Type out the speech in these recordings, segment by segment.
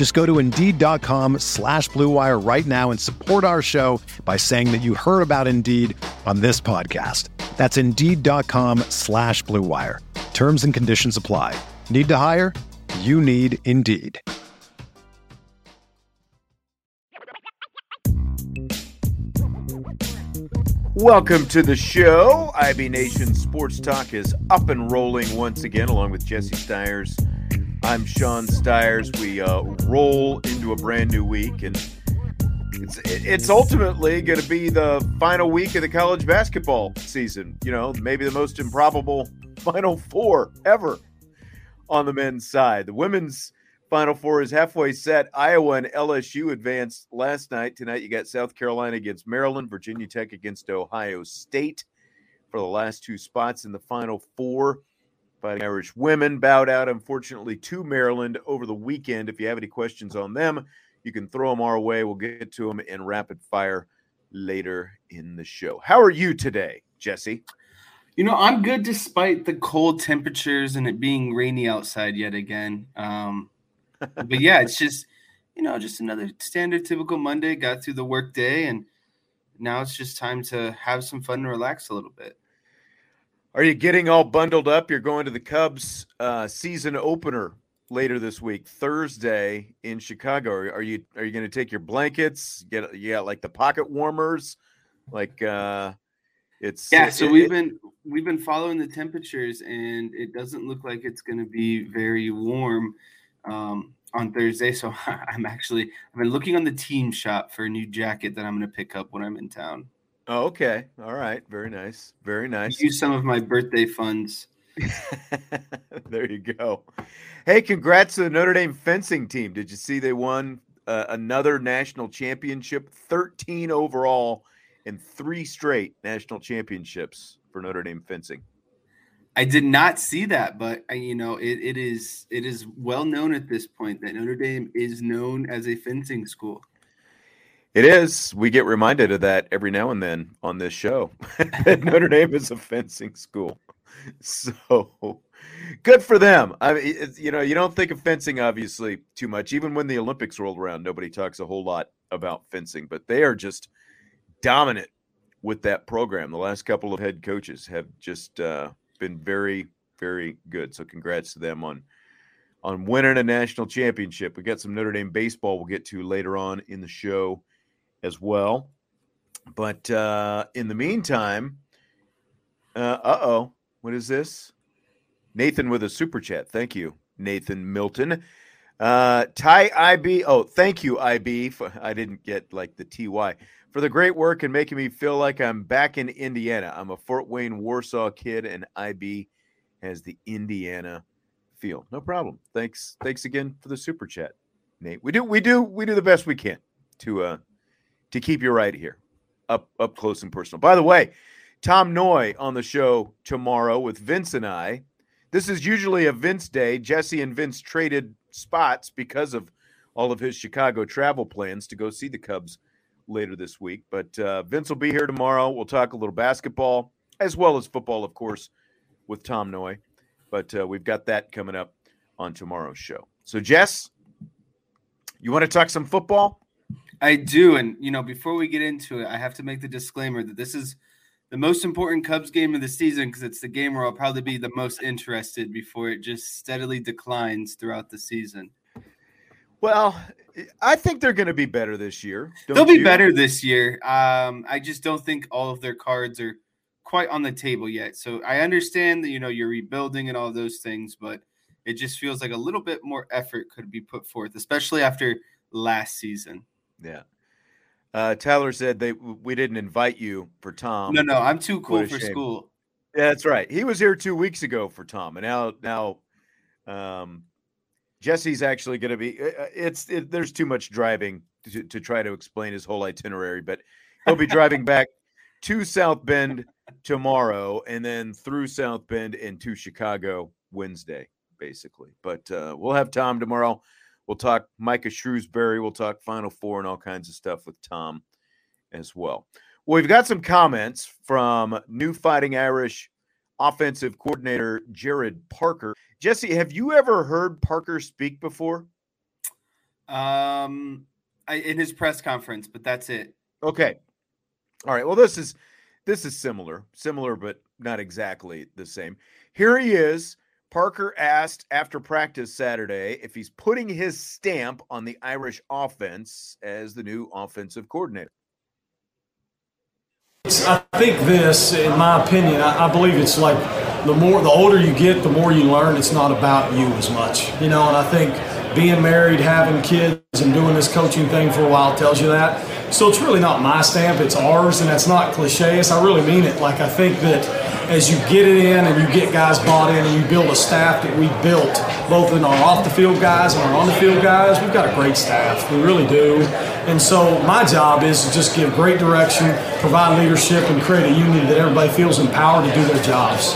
Just go to Indeed.com slash BlueWire right now and support our show by saying that you heard about Indeed on this podcast. That's Indeed.com slash BlueWire. Terms and conditions apply. Need to hire? You need Indeed. Welcome to the show. IB Nation Sports Talk is up and rolling once again, along with Jesse Stiers. I'm Sean Stiers. We uh, roll into a brand new week, and it's it's ultimately going to be the final week of the college basketball season. You know, maybe the most improbable Final Four ever on the men's side. The women's Final Four is halfway set. Iowa and LSU advanced last night. Tonight, you got South Carolina against Maryland, Virginia Tech against Ohio State for the last two spots in the Final Four. Fighting Irish women bowed out, unfortunately, to Maryland over the weekend. If you have any questions on them, you can throw them our way. We'll get to them in rapid fire later in the show. How are you today, Jesse? You know, I'm good despite the cold temperatures and it being rainy outside yet again. Um, but yeah, it's just you know just another standard typical Monday. Got through the work day, and now it's just time to have some fun and relax a little bit. Are you getting all bundled up? You're going to the Cubs uh, season opener later this week, Thursday in Chicago. Are you are you going to take your blankets? Get you got like the pocket warmers, like uh, it's yeah. So we've been we've been following the temperatures, and it doesn't look like it's going to be very warm um, on Thursday. So I'm actually I've been looking on the team shop for a new jacket that I'm going to pick up when I'm in town. Oh, okay. All right. Very nice. Very nice. Use some of my birthday funds. there you go. Hey, congrats to the Notre Dame fencing team. Did you see they won uh, another national championship? 13 overall and three straight national championships for Notre Dame fencing. I did not see that, but uh, you know, it, it is it is well known at this point that Notre Dame is known as a fencing school. It is. We get reminded of that every now and then on this show. Notre Dame is a fencing school, so good for them. I mean, you know, you don't think of fencing obviously too much. Even when the Olympics rolled around, nobody talks a whole lot about fencing, but they are just dominant with that program. The last couple of head coaches have just uh, been very, very good. So congrats to them on on winning a national championship. We got some Notre Dame baseball we'll get to later on in the show as well. But uh, in the meantime, uh oh, what is this? Nathan with a super chat. Thank you, Nathan Milton. Uh, Ty IB. Oh, thank you, IB. For, I didn't get like the TY for the great work and making me feel like I'm back in Indiana. I'm a Fort Wayne, Warsaw kid, and IB has the Indiana feel. No problem. Thanks. Thanks again for the super chat, Nate. We do we do we do the best we can to uh to keep you right here, up up close and personal. By the way, Tom Noie on the show tomorrow with Vince and I. This is usually a Vince day. Jesse and Vince traded spots because of all of his Chicago travel plans to go see the Cubs later this week. But uh, Vince will be here tomorrow. We'll talk a little basketball as well as football, of course, with Tom Noie. But uh, we've got that coming up on tomorrow's show. So, Jess, you want to talk some football? I do. And, you know, before we get into it, I have to make the disclaimer that this is the most important Cubs game of the season because it's the game where I'll probably be the most interested before it just steadily declines throughout the season. Well, I think they're going to be better this year. They'll be you? better this year. Um, I just don't think all of their cards are quite on the table yet. So I understand that you know you're rebuilding and all those things, but it just feels like a little bit more effort could be put forth, especially after last season. Yeah. Uh, Tyler said they we didn't invite you for Tom. No, no, I'm too cool for shame. school. Yeah, that's right. He was here two weeks ago for Tom, and now now um, Jesse's actually going to be. Uh, uh, it's it, there's too much driving to, to try to explain his whole itinerary, but he'll be driving back to South Bend tomorrow, and then through South Bend into Chicago Wednesday, basically. But uh, we'll have Tom tomorrow. We'll talk Micah Shrewsberry. We'll talk Final Four and all kinds of stuff with Tom as well. Well, we've got some comments from new Fighting Irish offensive coordinator Gerad Parker. Jesse, have you ever heard Parker speak before? Um, I, in his press conference, but that's it. Okay. All right. Well, this is this is similar, similar, but not exactly the same. Here he is Parker asked after practice Saturday if he's putting his stamp on the Irish offense as the new offensive coordinator. I think this, in my opinion, I, I, believe it's like the more, the older you get, the more you learn. It's not about you as much, you know. And I think being married, having kids, and doing this coaching thing for a while tells you that. So it's really not my stamp; it's ours, and that's not cliche. I really mean it. Like I think that as you get it in and you get guys bought in and you build a staff that we built, both in our off the field guys and our on the field guys, we've got a great staff. We really do. And so my job is to just give great direction, provide leadership, and create a unity that everybody feels empowered to do their jobs.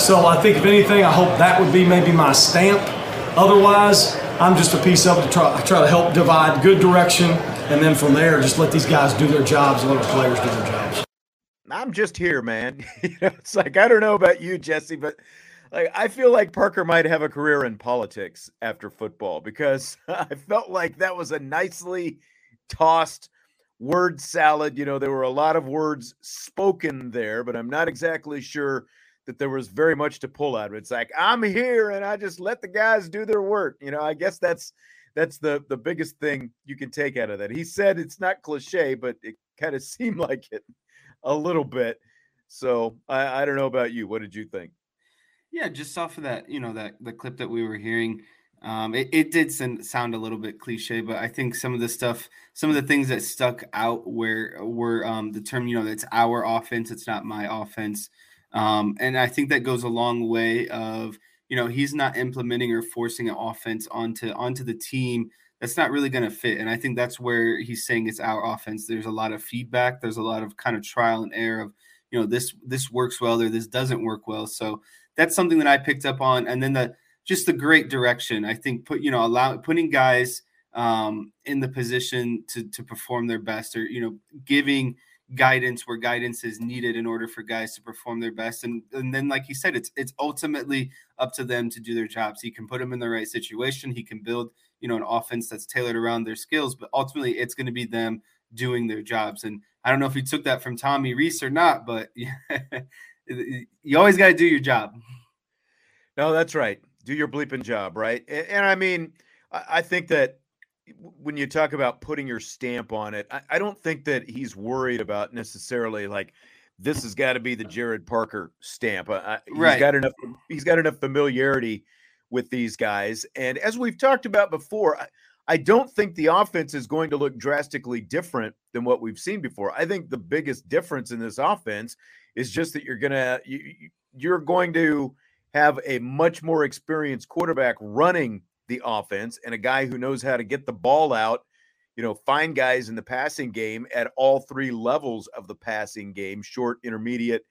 So I think if anything, I hope that would be maybe my stamp. Otherwise, I'm just a piece of it to try, try to help divide good direction, and then from there, just let these guys do their jobs and let the players do their jobs. I'm just here, man. you know, it's like I don't know about you, Jesse, but like I feel like Parker might have a career in politics after football because I felt like that was a nicely tossed word salad. You know, there were a lot of words spoken there, but I'm not exactly sure that there was very much to pull out of it. It's like I'm here and I just let the guys do their work. You know, I guess that's that's the the biggest thing you can take out of that. He said it's not cliche, but it kind of seemed like it a little bit. So I, I don't know about you. What did you think? Yeah, just off of that, you know, that the clip that we were hearing, um, it, it did sound a little bit cliche, but I think some of the stuff, some of the things that stuck out where were um, the term, you know, it's our offense, it's not my offense, um, and I think that goes a long way of, you know, he's not implementing or forcing an offense onto onto the team that's not really going to fit. And I think that's where he's saying it's our offense. There's a lot of feedback. There's a lot of kind of trial and error of, you know, this this works well or this doesn't work well. So that's something that I picked up on. And then the just the great direction. I think put you know allow putting guys um, in the position to to perform their best or you know giving guidance where guidance is needed in order for guys to perform their best. And and then like you said it's it's ultimately up to them to do their jobs. He can put them in the right situation. He can build you know an offense that's tailored around their skills but ultimately it's going to be them doing their jobs. And i don't know if you took that from tommy Rees or not but you always got to do your job. No that's right. Do your bleeping job right? And, and i mean I, I, think that when you talk about putting your stamp on it I, I don't think that he's worried about necessarily like this has got to be the Gerad Parker stamp. Uh, he's right. got enough. He's got enough familiarity with these guys. And as we've talked about before, I, I don't think the offense is going to look drastically different than what we've seen before. I think the biggest difference in this offense is just that you're gonna you, you're going to have a much more experienced quarterback running the offense and a guy who knows how to get the ball out you know, find guys in the passing game at all three levels of the passing game, short, intermediate,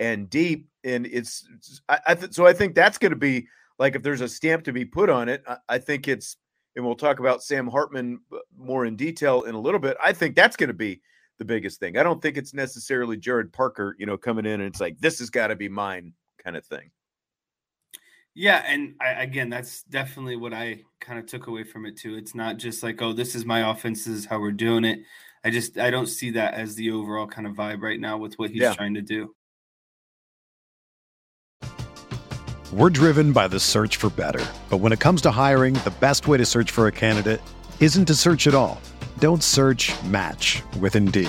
and deep. And it's, I, I th- so I think that's going to be like if there's a stamp to be put on it, I, I think it's, and we'll talk about Sam Hartman uh, more in detail in a little bit. I think that's going to be the biggest thing. I don't think it's necessarily Gerad Parker, you know, coming in and it's like this has got to be mine kind of thing. Yeah, and I, again, that's definitely what I kind of took away from it too. It's not just like, oh, this is my offense, this is how we're doing it. I just I don't see that as the overall kind of vibe right now with what he's yeah. trying to do. We're driven by the search for better. But when it comes to hiring, the best way to search for a candidate isn't to search at all. Don't search match with Indeed.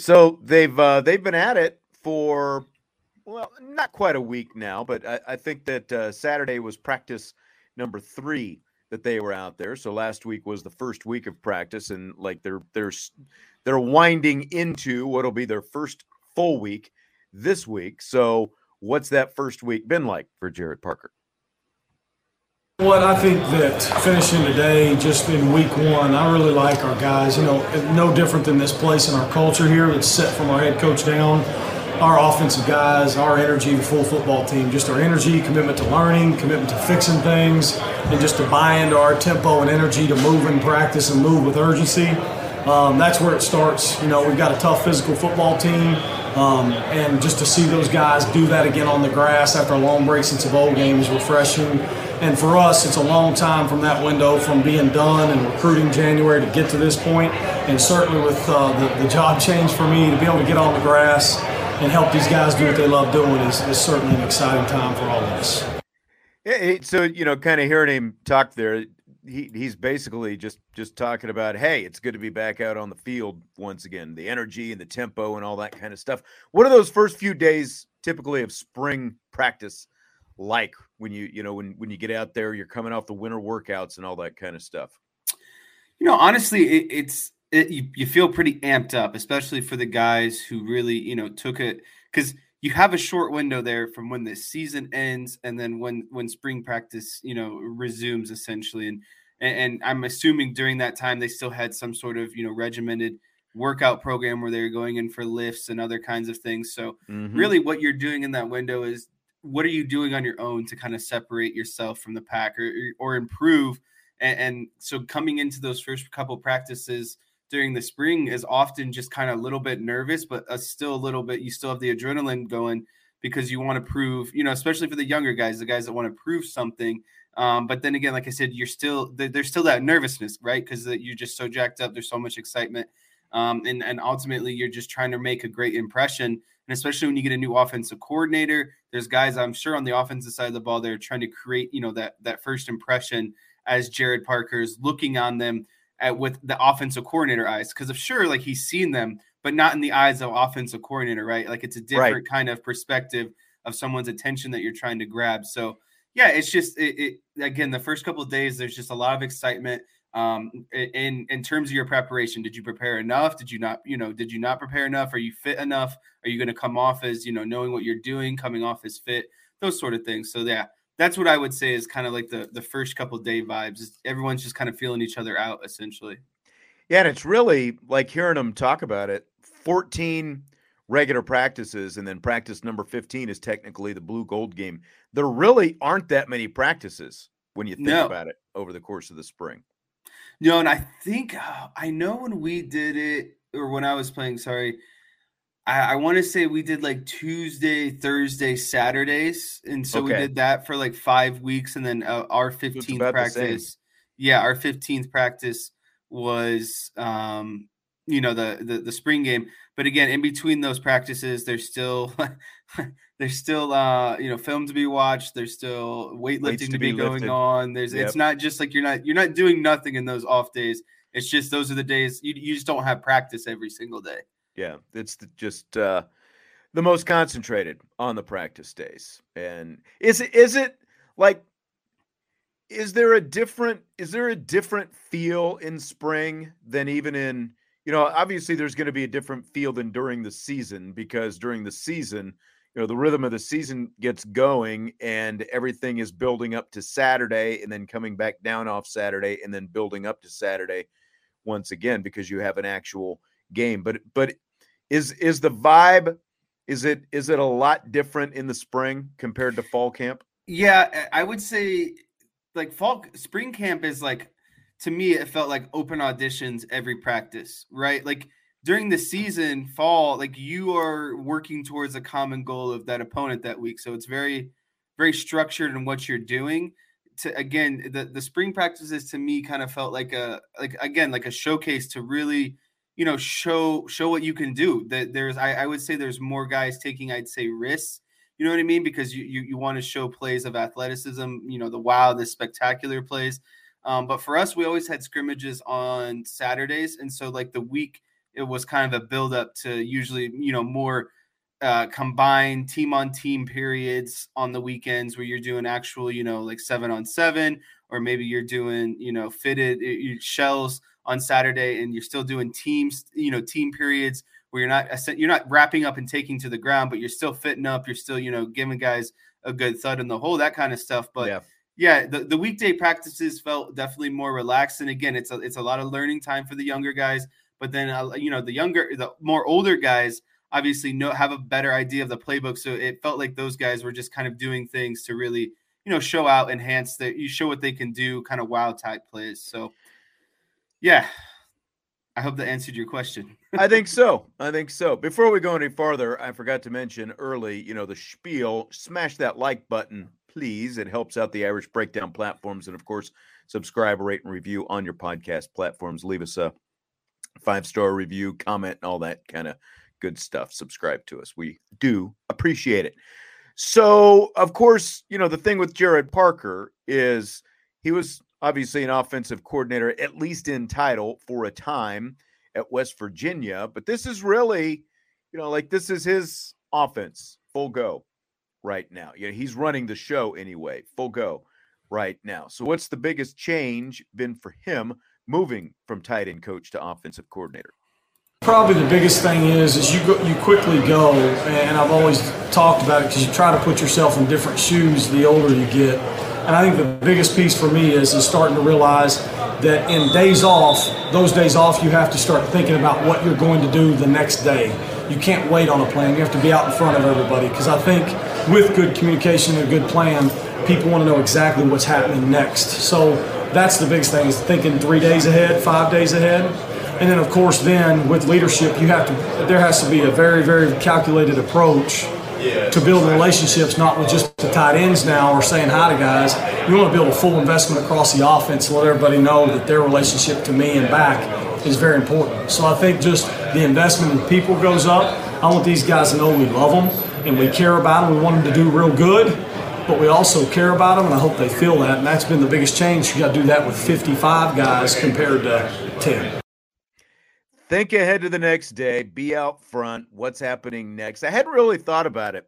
So they've uh, they've been at it for well, not quite a week now, but I, I think that uh, Saturday was practice number three that they were out there. So last week was the first week of practice, and like they're they're they're winding into what'll be their first full week this week. So what's that first week been like for Gerad Parker? What I think that finishing today, just in week one, I really like our guys. You know, no different than this place and our culture here. It's set from our head coach down. Our offensive guys, our energy, the full football team, just our energy, commitment to learning, commitment to fixing things, and just to buy into our tempo and energy to move in practice and move with urgency. Um, that's where it starts. You know, we've got a tough physical football team. Um, and just to see those guys do that again on the grass after a long break since a bowl game is refreshing. And for us, it's a long time from that window from being done and recruiting January to get to this point. And certainly with uh, the, the job change for me to be able to get on the grass and help these guys do what they love doing is, is certainly an exciting time for all of us. So you know, kind of hearing him talk there, he he's basically just just talking about, hey, it's good to be back out on the field once again. The energy and the tempo and all that kind of stuff. What are those first few days typically of spring practice like when you you know when when you get out there you're coming off the winter workouts and all that kind of stuff. You know honestly it, it's it, you, you feel pretty amped up especially for the guys who really you know took it because you have a short window there from when the season ends and then when when spring practice you know resumes essentially. And and, i'm assuming during that time they still had some sort of you know regimented workout program where they're going in for lifts and other kinds of things. So mm-hmm. really what you're doing in that window is what are you doing on your own to kind of separate yourself from the pack or, or improve? And, and so coming into those first couple practices during the spring is often just kind of a little bit nervous, but uh, still a little bit, you still have the adrenaline going because you want to prove, you know, especially for the younger guys, the guys that want to prove something. Um, but then again, like I said, you're still there's still that nervousness, right? Because you're just so jacked up. There's so much excitement, um, and and ultimately you're just trying to make a great impression. And especially when you get a new offensive coordinator, there's guys I'm sure on the offensive side of the ball they're trying to create, you know, that that first impression as Gerad Parker's looking on them at with the offensive coordinator eyes. Because of sure, like he's seen them, but not in the eyes of offensive coordinator, right? Like it's a different right. kind of perspective of someone's attention that you're trying to grab. So yeah, it's just it, it again the first couple of days. There's just a lot of excitement um in in terms of your preparation did you prepare enough? Did you not you know did you not prepare enough? Are you fit enough? Are you going to come off as you know knowing what you're doing coming off as fit? Those sort of things. So yeah that's what i would say is kind of like the the first couple day vibes everyone's just kind of feeling each other out essentially. Yeah and it's really like hearing them talk about it 14 regular practices and then practice number 15 is technically the blue gold game. There really aren't that many practices when you think no. about it over the course of the spring no, and I think uh, I know when we did it, or when I was playing. Sorry, I, I want to say we did like Tuesday, Thursday, Saturdays, and so okay. we did that for like five weeks, and then uh, our fifteenth practice. Yeah, our fifteenth practice was, um, you know, the, the the spring game. But again, in between those practices, there's still there's still uh you know film to be watched there's still weightlifting to, to, be, be going on there's yep. it's not just like you're not you're not doing nothing in those off days it's just those are the days you, you just don't have practice every single day yeah it's the, just uh the most concentrated on the practice days and is it is it like is there a different is there a different feel in spring than even in you know, obviously there's going to be a different feel than during the season because during the season, you know, the rhythm of the season gets going and everything is building up to Saturday and then coming back down off Saturday and then building up to Saturday once again because you have an actual game. But but is is the vibe is it is it a lot different in the spring compared to fall camp? Yeah, I would say like fall spring camp is like to me it felt like open auditions every practice, right? Like during the season, fall, like you are working towards a common goal of that opponent that week. So it's very, very structured in what you're doing. To again, the, the spring practices to me kind of felt like a like again, like a showcase to really, you know, show show what you can do. That there's I, I would say there's more guys taking, I'd say, risks. You know what I mean? Because you you, you want to show plays of athleticism, you know, the wow, the spectacular plays. Um, but for us, we always had scrimmages on Saturdays. And so like the week it was kind of a build up to usually, you know, more uh, combined team on team periods on the weekends where you're doing actual, you know, like seven on seven, or maybe you're doing, you know, fitted shells on Saturday and you're still doing teams, you know, team periods where you're not you're not wrapping up and taking to the ground, but you're still fitting up, you're still, you know, giving guys a good thud in the hole, that kind of stuff. But yeah. Yeah, the, the weekday practices felt definitely more relaxed. And again, it's a it's a lot of learning time for the younger guys. But then, uh, you know, the younger, the more older guys obviously know have a better idea of the playbook. So it felt like those guys were just kind of doing things to really, you know, show out, enhance that you show what they can do, kind of wild type plays. So, yeah, I hope that answered your question. I think so. I think so. Before we go any farther, I forgot to mention early, you know, the spiel. Smash that like button, please. It helps out the Irish Breakdown platforms. And of course, subscribe, rate, and review on your podcast platforms. Leave us a five star review, comment, and all that kind of good stuff. Subscribe to us. We do appreciate it. So, of course, you know, the thing with Gerad Parker is he was obviously an offensive coordinator, at least in title for a time at West Virginia. But this is really, you know, like this is his offense, full go right now. Yeah, he's running the show anyway, full go right now. So, what's the biggest change been for him moving from tight end coach to offensive coordinator? Probably the biggest thing is is you go, you quickly go, and I've always talked about it because you try to put yourself in different shoes the older you get. And I think the biggest piece for me is is starting to realize that in days off, those days off, you have to start thinking about what you're going to do the next day. You can't wait on a plan. You have to be out in front of everybody because I think with good communication and a good plan, people want to know exactly what's happening next. So that's the biggest thing is thinking three days ahead, five days ahead. And then, of course, then with leadership, you have to, there has to be a very, very calculated approach to build relationships, not with just the tight ends now or saying hi to guys. You want to build a full investment across the offense let everybody know that their relationship to me and back is very important. So I think just the investment in people goes up. I want these guys to know we love them and we care about them. We want them to do real good but we also care about them, and I hope they feel that. And that's been the biggest change. You got to do that with 55 guys compared to 10. Think ahead to the next day. Be out front. What's happening next? I hadn't really thought about it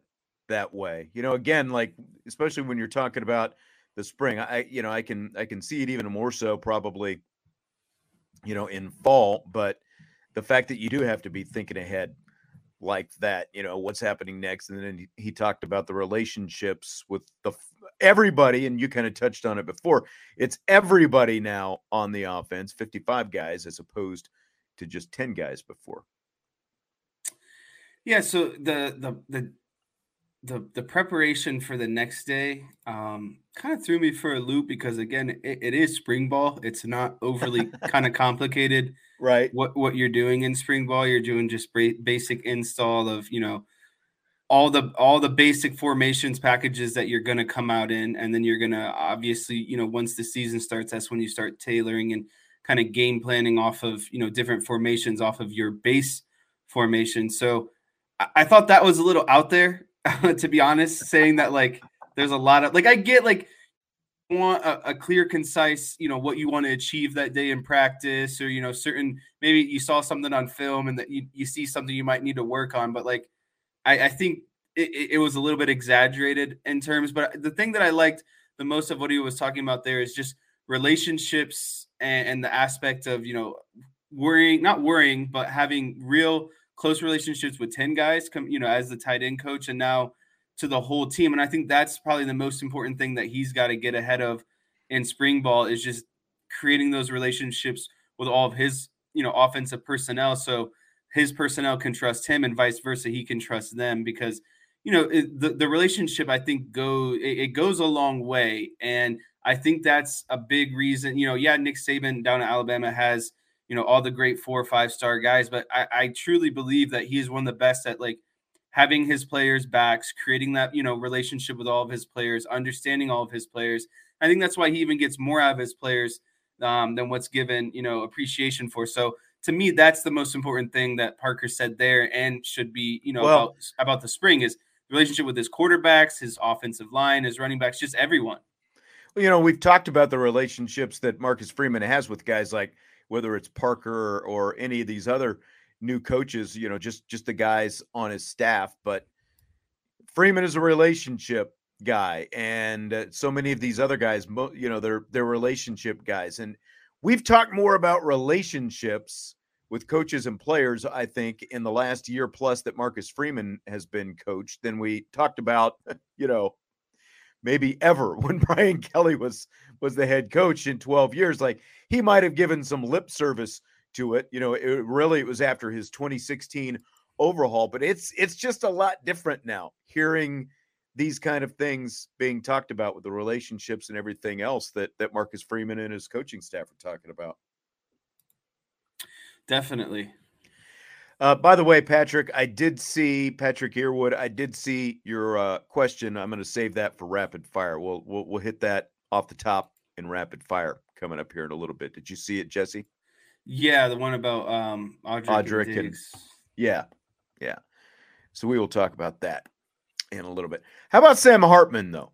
that way. You know, again, like especially when you're talking about the spring, I you know I can I can see it even more so probably, you know, in fall. But the fact that you do have to be thinking ahead like that you know what's happening next and then he, talked about the relationships with the everybody and you kind of touched on it before it's everybody now on the offense 55 guys as opposed to just 10 guys before yeah so the the the the, the preparation for the next day um, kind of threw me for a loop because again it, it is spring ball. It's not overly kind of complicated right. what what you're doing in spring ball. You're doing just basic install of you know all the all the basic formations packages that you're going to come out in and then you're going to obviously you know once the season starts that's when you start tailoring and kind of game planning off of you know different formations off of your base formation. So I, I thought that was a little out there to be honest saying that like there's a lot of like i get like want a, a, clear, concise, you know, what you want to achieve that day in practice, or you know, certain maybe you saw something on film and that you, you see something you might need to work on. But like, I, I think it, it was a little bit exaggerated in terms. But the thing that I liked the most of what he was talking about there is just relationships and, and the aspect of you know worrying, not worrying, but having real close relationships with 10 guys come, you know, as the tight end coach and now to the whole team. And I think that's probably the most important thing that he's got to get ahead of in spring ball is just creating those relationships with all of his, you know, offensive personnel. So his personnel can trust him and vice versa. He can trust them because, you know, it, the, the relationship I think go, it, it goes a long way. And I think that's a big reason, you know, yeah, Nick Saban down at Alabama has, you know, all the great four or five star guys, but I, I truly believe that he's one of the best at like having his players backs, creating that, you know, relationship with all of his players, understanding all of his players. I think that's why he even gets more out of his players um, than what's given, you know, appreciation for. So to me, that's the most important thing that Parker said there and should be, you know, well, about, about the spring is the relationship with his quarterbacks, his offensive line, his running backs, just everyone. Well, you know, we've talked about the relationships that Marcus Freeman has with guys like whether it's Parker or, any of these other new coaches, you know, just just the guys on his staff, but Freeman is a relationship guy and uh, so many of these other guys you know they're they're relationship guys and we've talked more about relationships with coaches and players i think in the last year plus that marcus freeman has been coached than we talked about you know maybe ever when brian kelly was was the head coach in 12 years like he might have given some lip service to it you know it really it was after his 2016 overhaul but it's it's just a lot different now hearing these kind of things being talked about with the relationships and everything else that that Marcus Freeman and his coaching staff are talking about. Definitely. Uh, by the way, Patrick, I did see Patrick Earwood. I did see your uh, question. I'm going to save that for rapid fire. We'll, we'll we'll hit that off the top in rapid fire coming up here in a little bit. Did you see it, Jesse? Yeah, the one about um Audric, Audric and, and yeah, yeah. So we will talk about that in a little bit. How about Sam Hartman, though?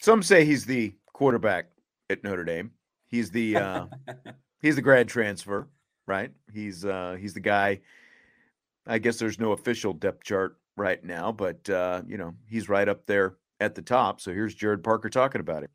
Some say he's the quarterback at Notre Dame. He's the uh, he's the grad transfer, right? He's uh, he's the guy. I guess there's no official depth chart right now, but uh, you know he's right up there at the top. So here's Gerad Parker talking about it.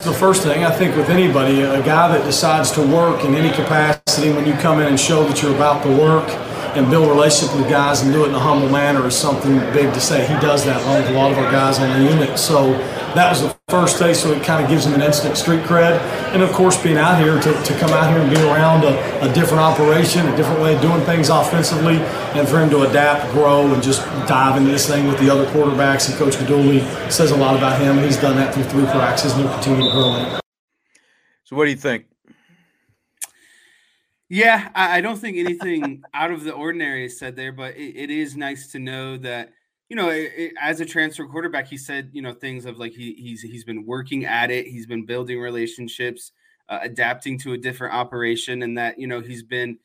The first thing I think with anybody, a guy that decides to work in any capacity, when you come in and show that you're about the work and build relationship with guys and do it in a humble manner is something big to say. He does that along with a lot of our guys on the unit. So that was the first day, so it kind of gives him an instant street cred. And of course, being out here to, to come out here and be around a, a different operation, a different way of doing things offensively, and for him to adapt, grow, and just dive into this thing with the other quarterbacks. And Coach Guidugli says a lot about him. He's done that through three practices and he'll continue to grow in it. So, what do you think? Yeah, I, I don't think anything out of the ordinary is said there, but it, it is nice to know that you know, it, it, as a transfer quarterback, he said you know things of like he, he's he's been working at it, he's been building relationships, uh, adapting to a different operation, and that you know he's been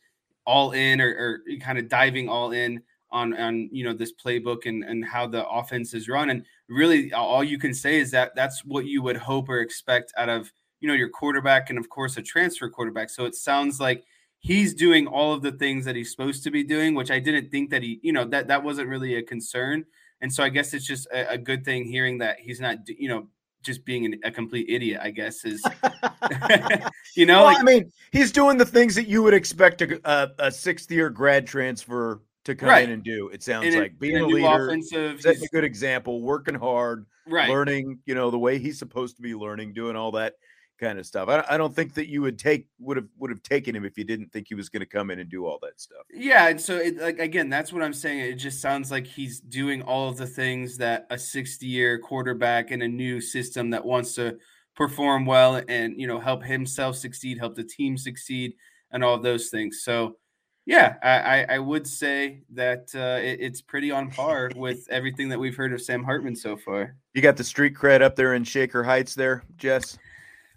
all in or, or kind of diving all in on on you know this playbook and and how the offense is run. And really all you can say is that that's what you would hope or expect out of you know your quarterback and of course a transfer quarterback. So it sounds like he's doing all of the things that he's supposed to be doing, which I didn't think that he, you know, that that wasn't really a concern. And so I guess it's just a, a good thing hearing that he's not, you know, just being an, a complete idiot. I guess is, you know, well, like, I mean, he's doing the things that you would expect a, a, a sixth year grad transfer to come right. in and do. It sounds like being a, leader, setting a good example, working hard, right. learning, you know, the way he's supposed to be learning, doing all that kind of stuff. I, I don't think that you would take would have would have taken him if you didn't think he was going to come in and do all that stuff. Yeah, and so it, like again, that's what I'm saying. It just sounds like he's doing all of the things that a 60 year quarterback in a new system that wants to perform well and you know help himself succeed, help the team succeed, and all of those things. So. Yeah, I, I would say that uh, it, it's pretty on par with everything that we've heard of Sam Hartman so far. You got the street cred up there in Shaker Heights, there, Jess.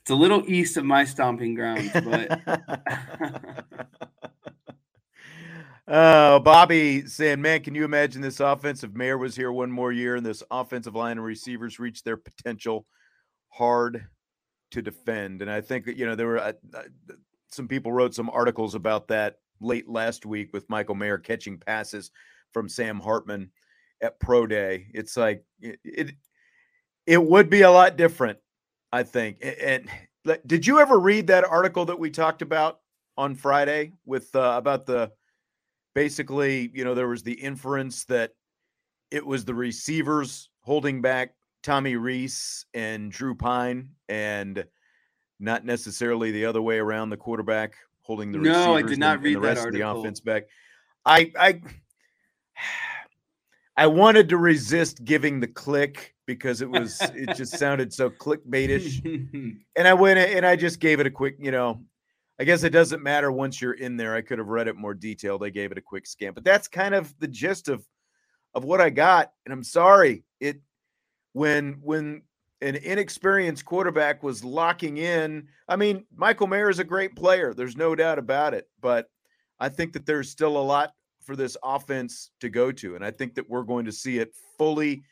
It's a little east of my stomping grounds, but. uh, Bobby saying, man, can you imagine this offensive Mayer was here one more year and this offensive line and receivers reached their potential hard to defend? And I think that, you know, there were uh, uh, some people wrote some articles about that late last week with Michael Mayer catching passes from Sam Hartman at Pro Day. It's like it, it, it would be a lot different I think. And did you ever read that article that we talked about on Friday with uh, about the basically, you know, there was the inference that it was the receivers holding back Tommy Rees and Drew Pyne and not necessarily the other way around the quarterback holding the no, I did not and, read and the that rest article. of the offense back. I I I wanted to resist giving the click because it was it just sounded so clickbaitish. and I went and I just gave it a quick, you know, I guess it doesn't matter once you're in there. I could have read it more detailed. I gave it a quick scan, but that's kind of the gist of of what I got. And I'm sorry, it when when an inexperienced quarterback was locking in. I mean, Michael Mayer is a great player. There's no doubt about it. But I think that there's still a lot for this offense to go to. And I think that we're going to see it fully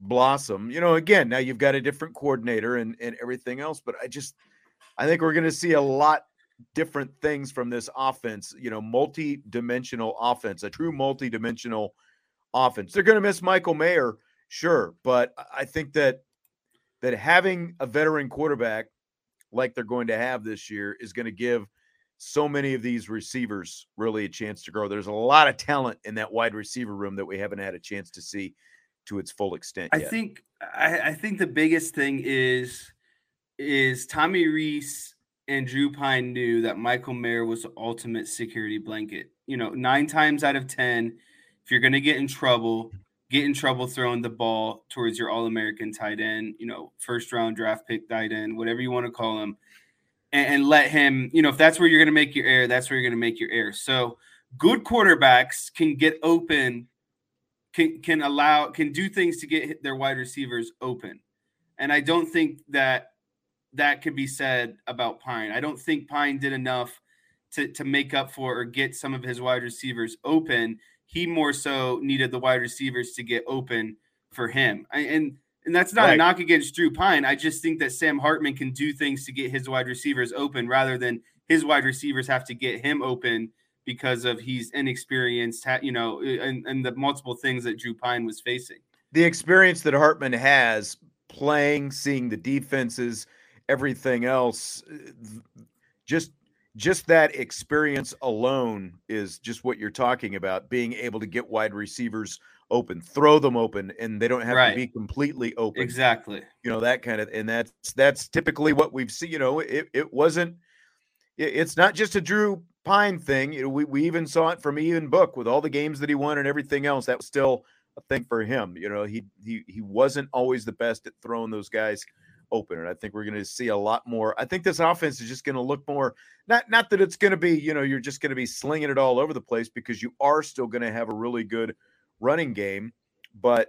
blossom. You know, again, now you've got a different coordinator and, and everything else, but I just I think we're going to see a lot different things from this offense, you know, multi-dimensional offense, a true multi-dimensional offense. They're going to miss Michael Mayer, sure, but I think that that having a veteran quarterback like they're going to have this year is going to give so many of these receivers really a chance to grow. There's a lot of talent in that wide receiver room that we haven't had a chance to see to its full extent. I yet. think I, I think the biggest thing is is Tommy Rees and Drew Pyne knew that Michael Mayer was the ultimate security blanket. You know, nine times out of ten, if you're gonna get in trouble, get in trouble throwing the ball towards your all-American tight end, you know, first round draft pick tight end, whatever you want to call him, and, and let him, you know, if that's where you're gonna make your error, that's where you're gonna make your error. So good quarterbacks can get open can can allow can do things to get their wide receivers open. And I don't think that that could be said about Pyne. I don't think Pyne did enough to to make up for or get some of his wide receivers open. He more so needed the wide receivers to get open for him. I, and and that's not Right. a knock against Drew Pyne. I just think that Sam Hartman can do things to get his wide receivers open rather than his wide receivers have to get him open because of he's inexperienced, you know, and, and the multiple things that Drew Pyne was facing. the experience that Hartman has playing, seeing the defenses, everything else, uh, just just that experience alone is just what you're talking about. Being able to get wide receivers open, throw them open, and they don't have Right. to be completely open. Exactly. You know that kind of, and that's that's typically what we've seen. You know, it it wasn't. it- It's not just a Drew Pyne thing. You know, we we even saw it from Ian Book with all the games that he won and everything else. That was still a thing for him. You know, he he he wasn't always the best at throwing those guys open, and I think we're going to see a lot more. I think this offense is just going to look more. Not not that it's going to be you know you're just going to be slinging it all over the place because you are still going to have a really good running game, but.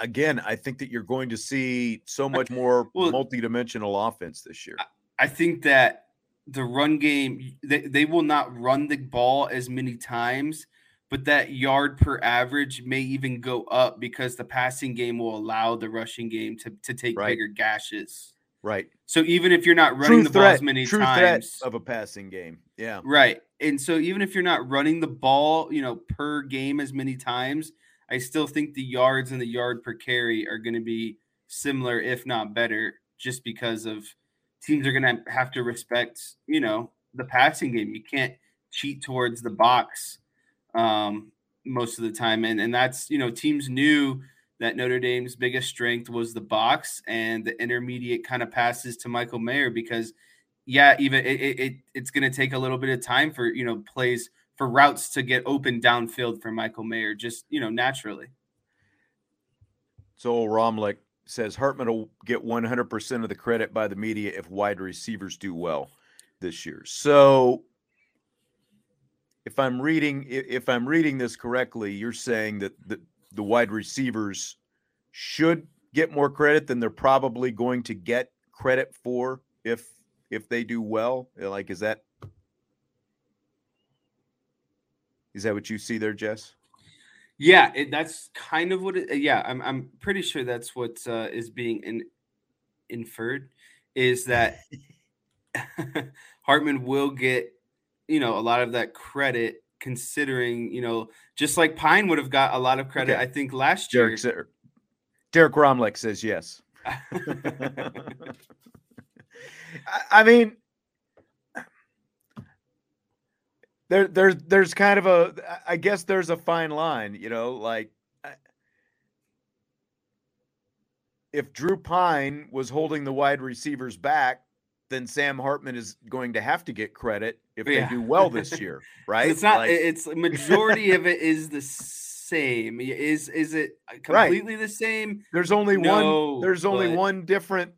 Again, I think that you're going to see so much more Well- multi-dimensional offense this year. I think that the run game, they, they will not run the ball as many times, but that yard per average may even go up because the passing game will allow the rushing game to, to take Right. bigger gashes. Right. So even if you're not running True the ball as many True times, threat of a passing game. Yeah. Right. And so even if you're not running the ball, you know, per game as many times, I still think the yards and the yard per carry are going to be similar, if not better, just because of teams are going to have to respect, you know, the passing game. You can't cheat towards the box um, most of the time. And, and that's, you know, teams knew that Notre Dame's biggest strength was the box and the intermediate kind of passes to Michael Mayer because yeah, even it, it, it it's going to take a little bit of time for you know plays for routes to get open downfield for Michael Mayer, just you know naturally. So Romlick says Hartman will get 100% of the credit by the media if wide receivers do well this year. So if I'm reading if I'm reading this correctly, you're saying that the, the wide receivers should get more credit than they're probably going to get credit for if if they do well. Like is that is that what you see there, Jess? Yeah, it, that's kind of what. It, yeah, I'm I'm pretty sure that's what uh, is being in, inferred is that Hartman will get you know a lot of that credit considering you know just like Pyne would have got a lot of credit Okay. I think last year. Derek Romlick says yes. I mean, there, there's, there's kind of a, I guess there's a fine line, you know, like if Drew Pyne was holding the wide receivers back, then Sam Hartman is going to have to get credit if yeah. they do well this year, right? it's not. Like, it's majority of it is the same. Is is it completely right. the same? There's only no, one. There's only one different.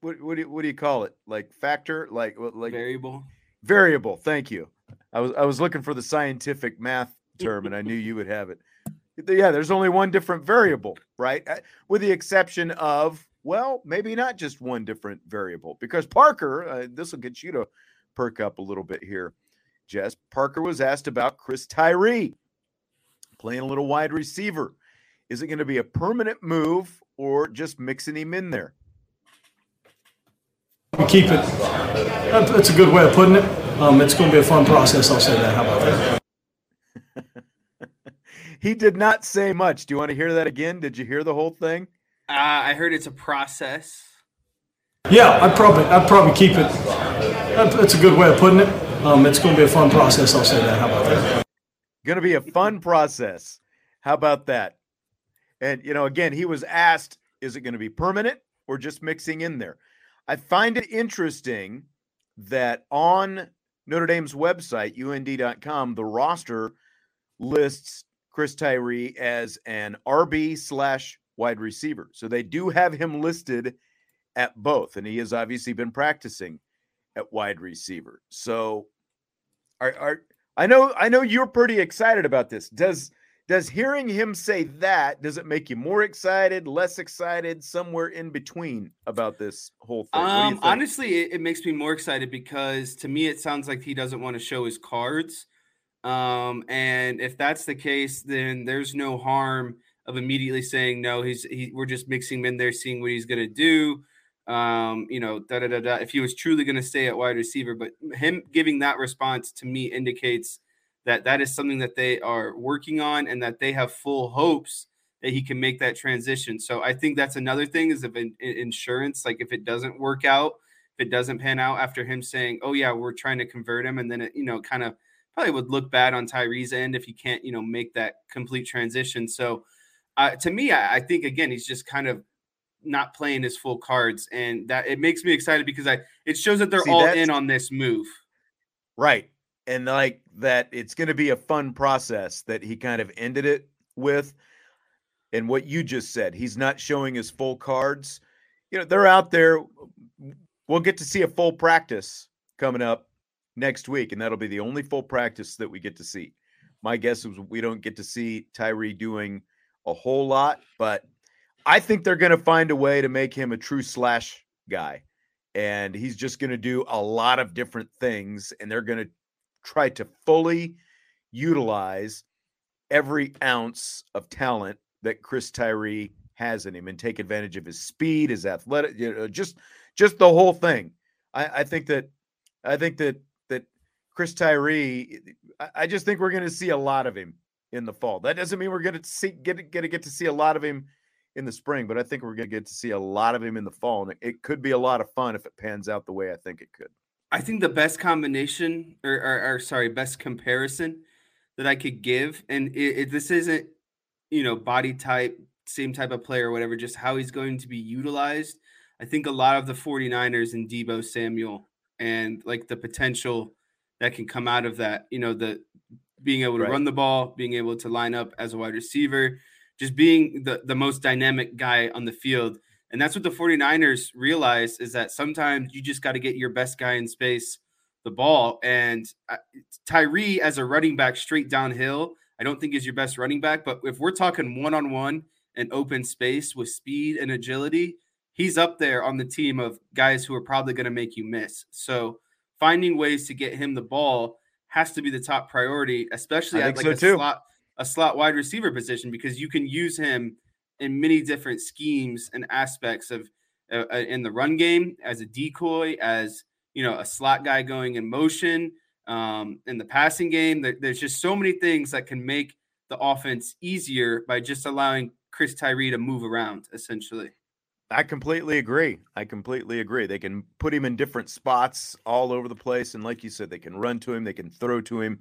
What what do you, what do you call it? Like factor? Like like variable? Variable. Thank you. I was I was looking for the scientific math term, and I knew you would have it. Yeah, there's only one different variable, right? Uh, with the exception of well, maybe not just one different variable because Parker, uh, this will get you to perk up a little bit here. Jess Parker was asked about Chris Tyree playing a little wide receiver. Is it going to be a permanent move or just mixing him in there? Keep it. That's a good way of putting it. Um, it's going to be a fun process. I'll say that. How about that? he did not say much. Do you want to hear that again? Did you hear the whole thing? Uh, I heard it's a process. Yeah, I'd probably I'd probably keep it. That's a good way of putting it. Um, it's going to be a fun process. I'll say that. How about that? Going to be a fun process. How about that? And you know, again, he was asked, "Is it going to be permanent or just mixing in there?" I find it interesting that on Notre Dame's website, UND.com, the roster lists Chris Tyree as an RB slash wide receiver. So they do have him listed at both, and he has obviously been practicing at wide receiver. So are, are I know I know you're pretty excited about this. Does does hearing him say that does it make you more excited, less excited, somewhere in between about this whole thing? Um, honestly, it, it, makes me more excited because to me it sounds like he doesn't want to show his cards. Um, and if that's the case, then there's no harm of immediately saying no. He's he, we're just mixing him in there, seeing what he's gonna do. Um, you know, da da da da. If he was truly gonna stay at wide receiver, but him giving that response to me indicates that that is something that they are working on and that they have full hopes that he can make that transition. So I think that's another thing is if in, in insurance, like if it doesn't work out, if it doesn't pan out after him saying, "Oh yeah, we're trying to convert him," and then it, you know, kind of probably would look bad on Tyree's end if he can't, you know, make that complete transition. So uh, to me, I, I, think again he's just kind of not playing his full cards, and that it makes me excited because I it shows that they're See, all in on this move. Right, and like that, it's going to be a fun process that he kind of ended it with. And what you just said, he's not showing his full cards. You know, they're out there. We'll get to see a full practice coming up next week, and that'll be the only full practice that we get to see. My guess is we don't get to see Tyree doing a whole lot, but I think they're going to find a way to make him a true slash guy. And he's just going to do a lot of different things, and they're going to try to fully utilize every ounce of talent that Chris Tyree has in him and take advantage of his speed, his athletic, you know, just just the whole thing. I, I think that I think that that Chris Tyree, I just think we're going to see a lot of him in the fall. That doesn't mean we're going to see get get to get to see a lot of him in the spring, but I think we're going to get to see a lot of him in the fall, and it, it, could be a lot of fun if it pans out the way I think it could. I think the best combination, or, or, or sorry, best comparison that I could give, and it, it, this isn't, you know, body type, same type of player, or whatever, just how he's going to be utilized. I think a lot of the 49ers and Deebo Samuel and like the potential that can come out of that, you know, the being able to right. run the ball, being able to line up as a wide receiver, just being the, the most dynamic guy on the field. And that's what the 49ers realize is that sometimes you just got to get your best guy in space the ball. And uh, Tyree, as a running back straight downhill, I don't think is your best running back. But if we're talking one on one and open space with speed and agility, he's up there on the team of guys who are probably going to make you miss. So finding ways to get him the ball has to be the top priority, especially at like so a too. slot a slot wide receiver position because you can use him in many different schemes and aspects of uh, uh, in the run game as a decoy, as you know, a slot guy going in motion, um, in the passing game. There, there's just so many things that can make the offense easier by just allowing Chris Tyree to move around, essentially. I completely agree. I completely agree. They can put him in different spots all over the place, and like you said, they can run to him, they can throw to him,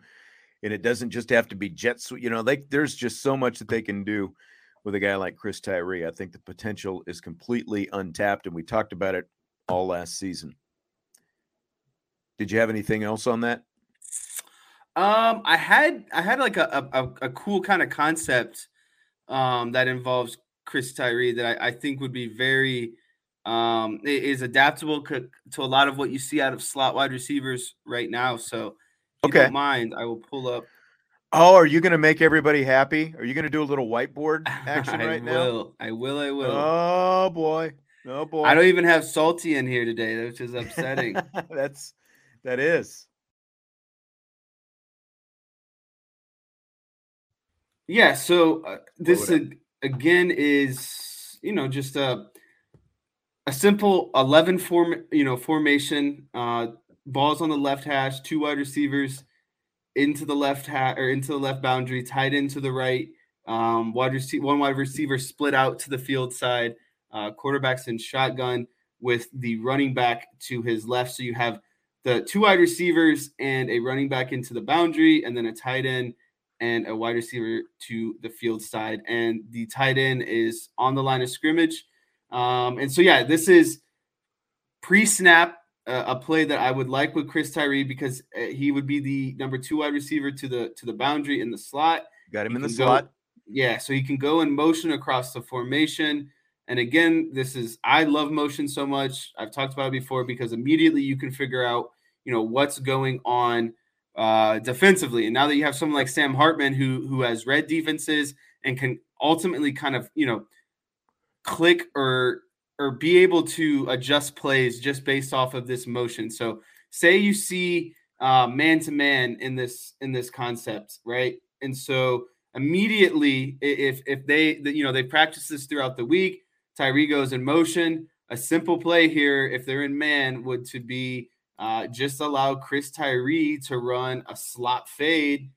and it doesn't just have to be jet sweep. You know, they, there's just so much that they can do with a guy like Chris Tyree. I think the potential is completely untapped, and we talked about it all last season. Did you have anything else on that? Um, I had I had like a a, a cool kind of concept um, that involves Chris Tyree that I, I think would be very um, is adaptable to a lot of what you see out of slot wide receivers right now. So, okay, mind, I will pull up. Oh, are you going to make everybody happy? Are you going to do a little whiteboard action right will. now? I will. I will. Oh boy. Oh boy. I don't even have salty in here today, which is upsetting. That's that is. Yeah. So uh, this uh, again is you know just a a simple 11 form you know formation uh balls on the left hash two wide receivers into the left hat or into the left boundary tied into the right um wide receiver one wide receiver split out to the field side uh quarterbacks in shotgun with the running back to his left. So you have the two wide receivers and a running back into the boundary and then a tight end and a wide receiver to the field side. And the tight end is on the line of scrimmage. Um, and so, yeah, this is pre snap, uh, a play that I would like with Chris Tyree because uh, he would be the number two wide receiver to the to the boundary in the slot. Got him in the slot. Yeah, so he can go in motion across the formation. And again, this is I love motion so much. I've talked about it before because immediately you can figure out, you know, what's going on uh, defensively. And now that you have someone like Sam Hartman who who has read defenses and can ultimately kind of you know click or or be able to adjust plays just based off of this motion. So say you see man to man in this in this concept, right? And so immediately if if they you know they practice this throughout the week, Tyree goes in motion. A simple play here, if they're in man, would to be uh, just allow Chris Tyree to run a slot fade,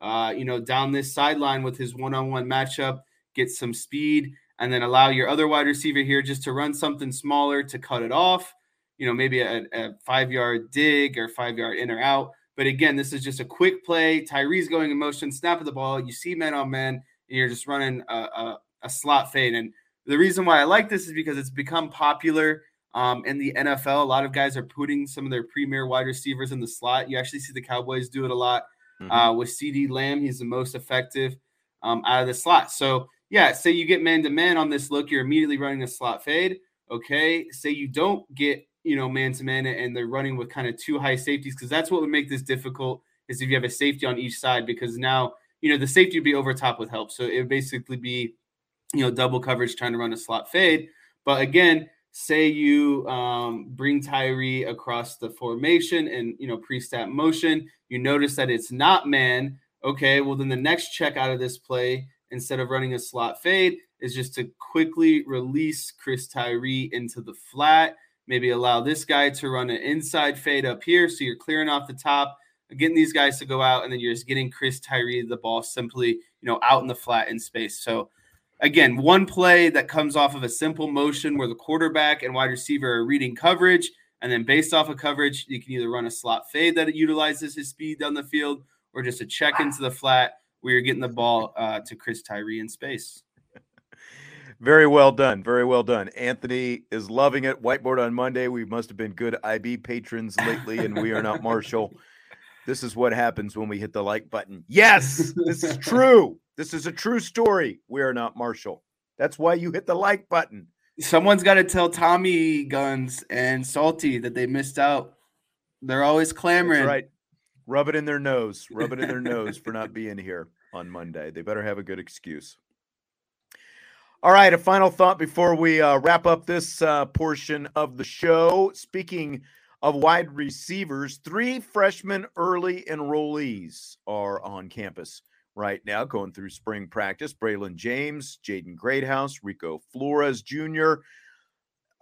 uh, you know, down this sideline with his one-on-one matchup, get some speed, and then allow your other wide receiver here just to run something smaller to cut it off. You know, maybe a, a five-yard dig or five-yard in or out. But again, this is just a quick play. Tyree's going in motion, snap of the ball. You see man on man, and you're just running a, a, a slot fade. And the reason why I like this is because it's become popular um, in the NFL, a lot of guys are putting some of their premier wide receivers in the slot. You actually see the Cowboys do it a lot mm-hmm. uh, with CeeDee Lamb. He's the most effective um, out of the slot. So, yeah, say you get man to man on this look, you're immediately running a slot fade. Okay. Say you don't get, you know, man to man and they're running with kind of two high safeties because that's what would make this difficult is if you have a safety on each side because now, you know, the safety would be over top with help. So it would basically be, you know, double coverage trying to run a slot fade. But again, say you um, bring Tyree across the formation and you know pre-snap motion, you notice that it's not man. Okay, well then the next check out of this play, instead of running a slot fade, is just to quickly release Chris Tyree into the flat. Maybe allow this guy to run an inside fade up here, so you're clearing off the top, getting these guys to go out, and then you're just getting Chris Tyree the ball simply, you know, out in the flat in space. So again, one play that comes off of a simple motion where the quarterback and wide receiver are reading coverage. And then based off of coverage, you can either run a slot fade that utilizes his speed down the field or just a check into the flat where you're getting the ball uh, to Chris Tyree in space. Very well done. Very well done. Anthony is loving it. Whiteboard on Monday. We must have been good IB patrons lately, and we are not Marshall. This is what happens when we hit the like button. Yes, this is true. This is a true story. We are not Marshall. That's why you hit the like button. Someone's got to tell Tommy Guns and Salty that they missed out. They're always clamoring. That's right. Rub it in their nose. Rub it in their nose for not being here on Monday. They better have a good excuse. All right, a final thought before we uh, wrap up this uh, portion of the show. Speaking of wide receivers, three freshman early enrollees are on campus right now going through spring practice. Braylon James, Jaden Greathouse, Rico Flores Jr.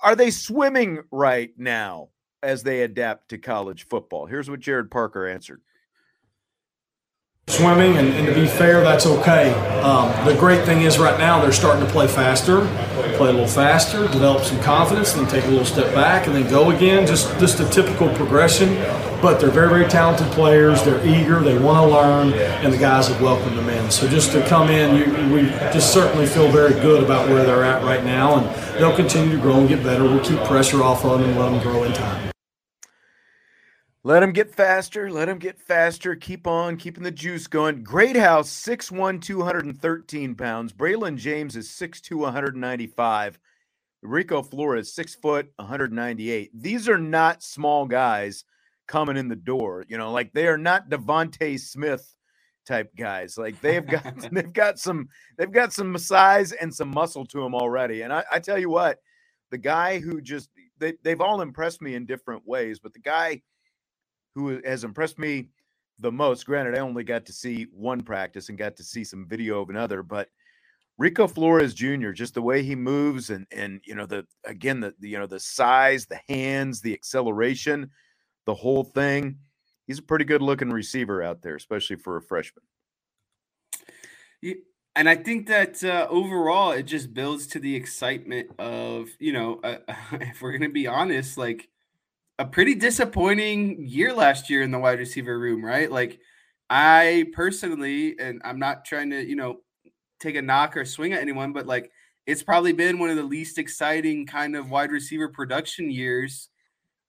Are they swimming right now as they adapt to college football? Here's what Gerad Parker answered. Swimming, and, and, to be fair, that's okay. Um, the great thing is right now they're starting to play faster, play a little faster, develop some confidence, then take a little step back, and then go again. Just just a typical progression. But they're very very talented players. They're eager. They want to learn, and the guys have welcomed them in. So just to come in, you, we just certainly feel very good about where they're at right now, and they'll continue to grow and get better. We'll keep pressure off of them and let them grow in time. Let them get faster. Let them get faster. Keep on keeping the juice going. Greathouse, 6'1, 213 pounds. Braylon James is 6'2, 195. Rico Flores, 6 foot, 198. These are not small guys coming in the door. You know, like they are not DeVonta Smith type guys. Like they've got they've got some they've got some size and some muscle to them already. And I, I tell you what, the guy who just they, they've all impressed me in different ways, but the guy – who has impressed me the most. Granted, I only got to see one practice and got to see some video of another, but Rico Flores Jr. just the way he moves and and you know the again the, the you know the size, the hands, the acceleration, the whole thing. He's a pretty good looking receiver out there, especially for a freshman. And I think that uh, overall, it just builds to the excitement of you know, uh, if we're gonna be honest, like a pretty disappointing year last year in the wide receiver room, right? Like I personally, and I'm not trying to, you know, take a knock or swing at anyone, but like it's probably been one of the least exciting kind of wide receiver production years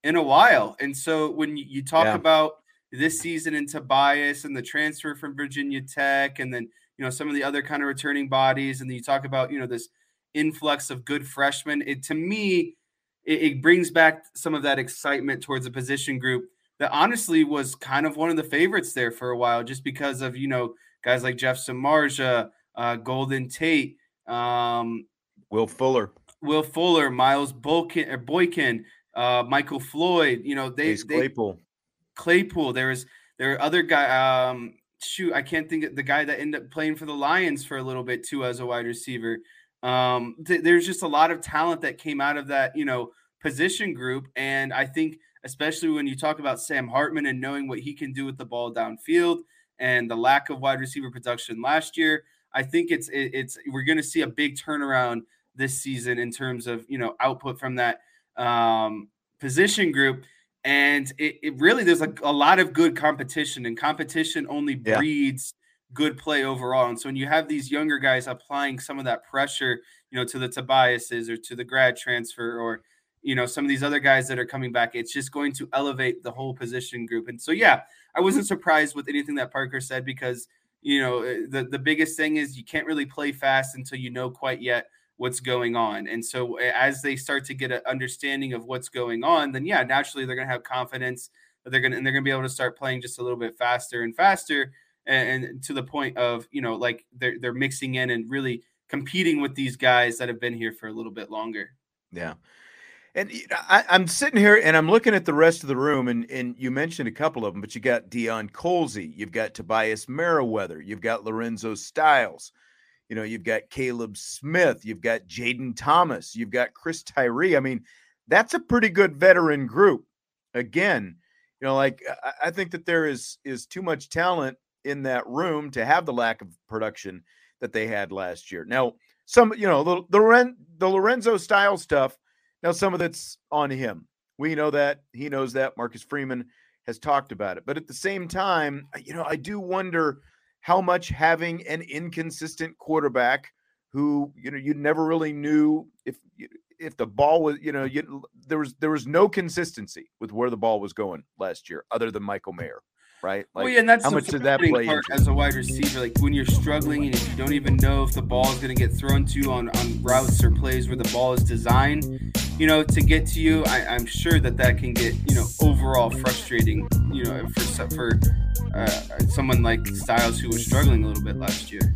in a while. And so when you talk yeah. about this season in Tobias and the transfer from Virginia Tech, and then you know some of the other kind of returning bodies, and then you talk about you know this influx of good freshmen, it to me it, it brings back some of that excitement towards a position group that honestly was kind of one of the favorites there for a while, just because of you know guys like Jeff Samardzija, uh, Golden Tate, um, Will Fuller, Will Fuller, Miles Boykin, or Boykin, uh, Michael Floyd. You know they, they Claypool, Claypool. There was there are other guy. Um, shoot, I can't think of the guy that ended up playing for the Lions for a little bit too as a wide receiver. Um, th- there's just a lot of talent that came out of that, you know, position group. And I think, especially when you talk about Sam Hartman and knowing what he can do with the ball downfield and the lack of wide receiver production last year, I think it's it, it's we're going to see a big turnaround this season in terms of you know output from that um, position group. And it, it really there's a, a, lot of good competition, and competition only breeds good play overall. And so when you have these younger guys applying some of that pressure, you know, to the Tobiases or to the grad transfer or you know some of these other guys that are coming back, it's just going to elevate the whole position group. And so yeah, I wasn't surprised with anything that Parker said because you know eh, the the biggest thing is you can't really play fast until you know quite yet what's going on. And so eh, as they start to get an understanding of what's going on, then yeah, naturally they're going to have confidence that they're going to and they're going to be able to start playing just a little bit faster and faster and, to the point of you know like they're they're mixing in and really competing with these guys that have been here for a little bit longer. Yeah. And I, am sitting here and I'm looking at the rest of the room, and, and you mentioned a couple of them, but you got Deion Colzie, you've got Tobias Merriweather, you've got Lorenzo Styles, you know, you've got Caleb Smith, you've got Jaden Thomas, you've got Chris Tyree. I mean, that's a pretty good veteran group. Again, you know, like I, I think that there is is too much talent in that room to have the lack of production that they had last year. Now, some, you know, the the, the Lorenzo Styles stuff. Now, some of that's on him. We know that he knows that. Marcus Freeman has talked about it, but at the same time, you know, I do wonder how much having an inconsistent quarterback who you know you never really knew if if the ball was you know you, there was there was no consistency with where the ball was going last year other than Michael Mayer right? Like, well, yeah, and that's how much did that play part as a wide receiver? Like when you're struggling and you don't even know if the ball is going to get thrown to you on, on routes or plays where the ball is designed, you know, to get to you, I, am sure that that can get you know overall frustrating. You know, for for uh, someone like Styles who was struggling a little bit last year.